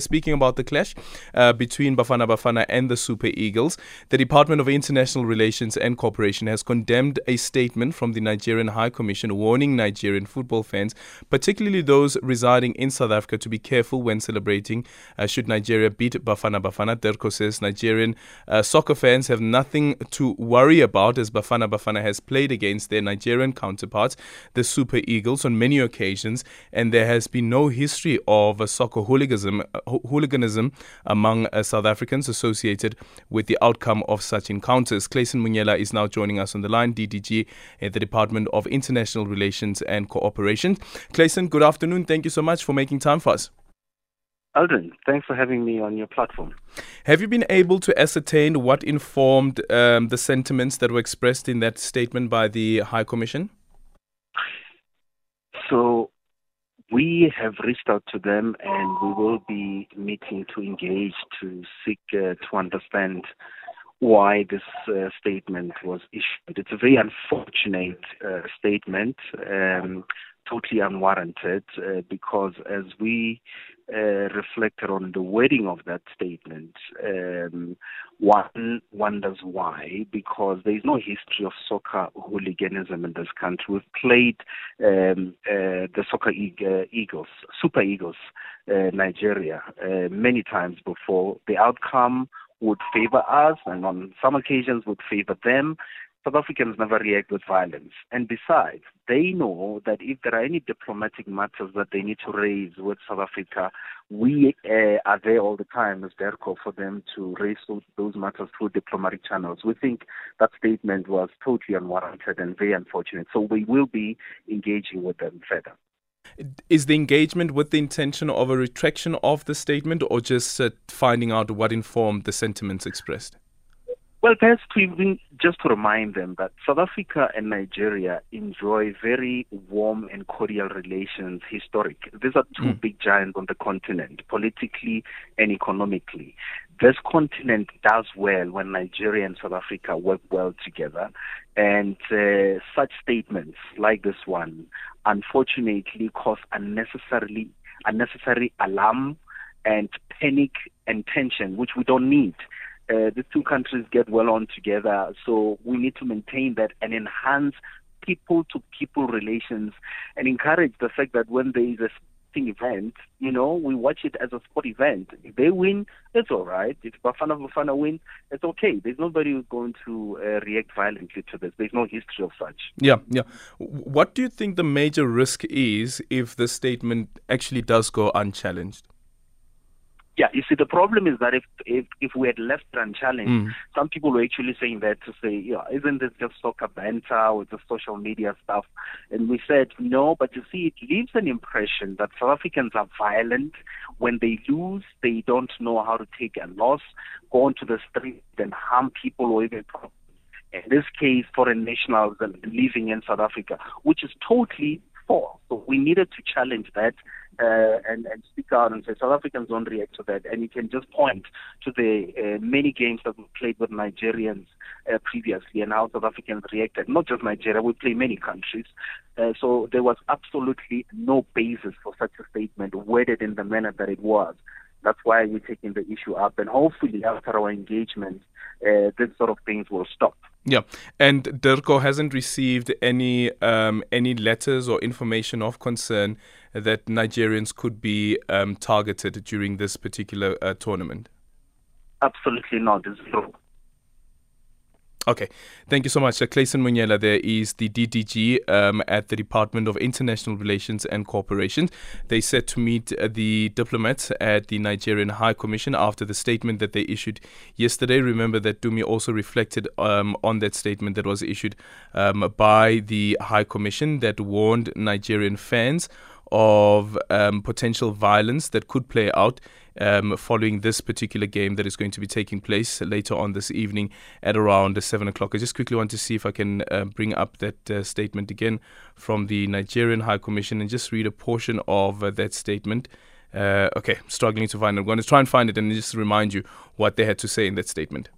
Speaking about the clash uh, between Bafana Bafana and the Super Eagles, the Department of International Relations and Cooperation has condemned a statement from the Nigerian High Commission warning Nigerian football fans, particularly those residing in South Africa, to be careful when celebrating uh, should Nigeria beat Bafana Bafana. DIRCO says Nigerian uh, soccer fans have nothing to worry about as Bafana Bafana has played against their Nigerian counterparts, the Super Eagles, on many occasions, and there has been no history of soccer hooliganism uh, hooliganism among uh, South Africans associated with the outcome of such encounters. Clayson Monyela is now joining us on the line, DDG at the Department of International Relations and Cooperation. Clayson, good afternoon. Thank you so much for making time for us. Aldrin, thanks for having me on your platform. Have you been able to ascertain what informed um, the sentiments that were expressed in that statement by the High Commission? So, we have reached out to them and we will be meeting to engage to seek uh, to understand why this uh, statement was issued. It's a very unfortunate uh, statement, um, totally unwarranted, uh, because as we uh, reflected on the wording of that statement, um, one wonders why, because there is no history of soccer hooliganism in this country. We've played um, uh, the soccer uh, Eagles, Super Eagles, uh, Nigeria, uh, many times before. The outcome would favor us, and on some occasions would favor them. South Africans never react with violence. And besides, they know that if there are any diplomatic matters that they need to raise with South Africa, we uh, are there all the time as DIRCO for them to raise those, matters through diplomatic channels. We think that statement was totally unwarranted and very unfortunate. So we will be engaging with them further. Is the engagement with the intention of a retraction of the statement or just uh, finding out what informed the sentiments expressed? Well, perhaps to even just to remind them that South Africa and Nigeria enjoy very warm and cordial relations historic. These are two mm. big giants on the continent, politically and economically. This continent does well when Nigeria and South Africa work well together. And uh, such statements like this one, unfortunately, cause unnecessarily unnecessary alarm and panic and tension, which we don't need uh, the two countries get well on together. So we need to maintain that and enhance people to people relations and encourage the fact that when there is a sporting event, you know, we watch it as a sport event. If they win, it's all right. If Bafana Bafana win, it's okay. There's nobody who's going to uh, react violently to this. There's no history of such. Yeah, yeah. What do you think the major risk is if the statement actually does go unchallenged? Yeah, you see, the problem is that if if, if we had left it unchallenged, mm. some people were actually saying that to say, yeah, isn't this just soccer banter or just social media stuff? And we said no, but you see, it leaves an impression that South Africans are violent. When they lose, they don't know how to take a loss, go onto the street and harm people or even in this case, foreign nationals living in South Africa, which is totally false. So we needed to challenge that uh, and, and speak out and say South Africans don't react to that. And you can just point to the uh, many games that we played with Nigerians uh, previously and how South Africans reacted. Not just Nigeria, we play many countries. Uh, so there was absolutely no basis for such a statement worded in the manner that it was. That's why we're taking the issue up, and hopefully, after our engagement, uh, this sort of things will stop. Yeah, and DIRCO hasn't received any um, any letters or information of concern that Nigerians could be um, targeted during this particular uh, tournament. Absolutely not. Zero. Okay, thank you so much. Uh, Clayson Monyela there is the DDG um, at the Department of International Relations and Cooperation. They set to meet uh, the diplomats at the Nigerian High Commission after the statement that they issued yesterday. Remember that Dumi also reflected um, on that statement that was issued um, by the High Commission that warned Nigerian fans of um, potential violence that could play out um, following this particular game that is going to be taking place later on this evening at around 7 o'clock. I just quickly want to see if I can uh, bring up that uh, statement again from the Nigerian High Commission and just read a portion of uh, that statement. Uh, okay, struggling to find it. I'm going to try and find it and just remind you what they had to say in that statement.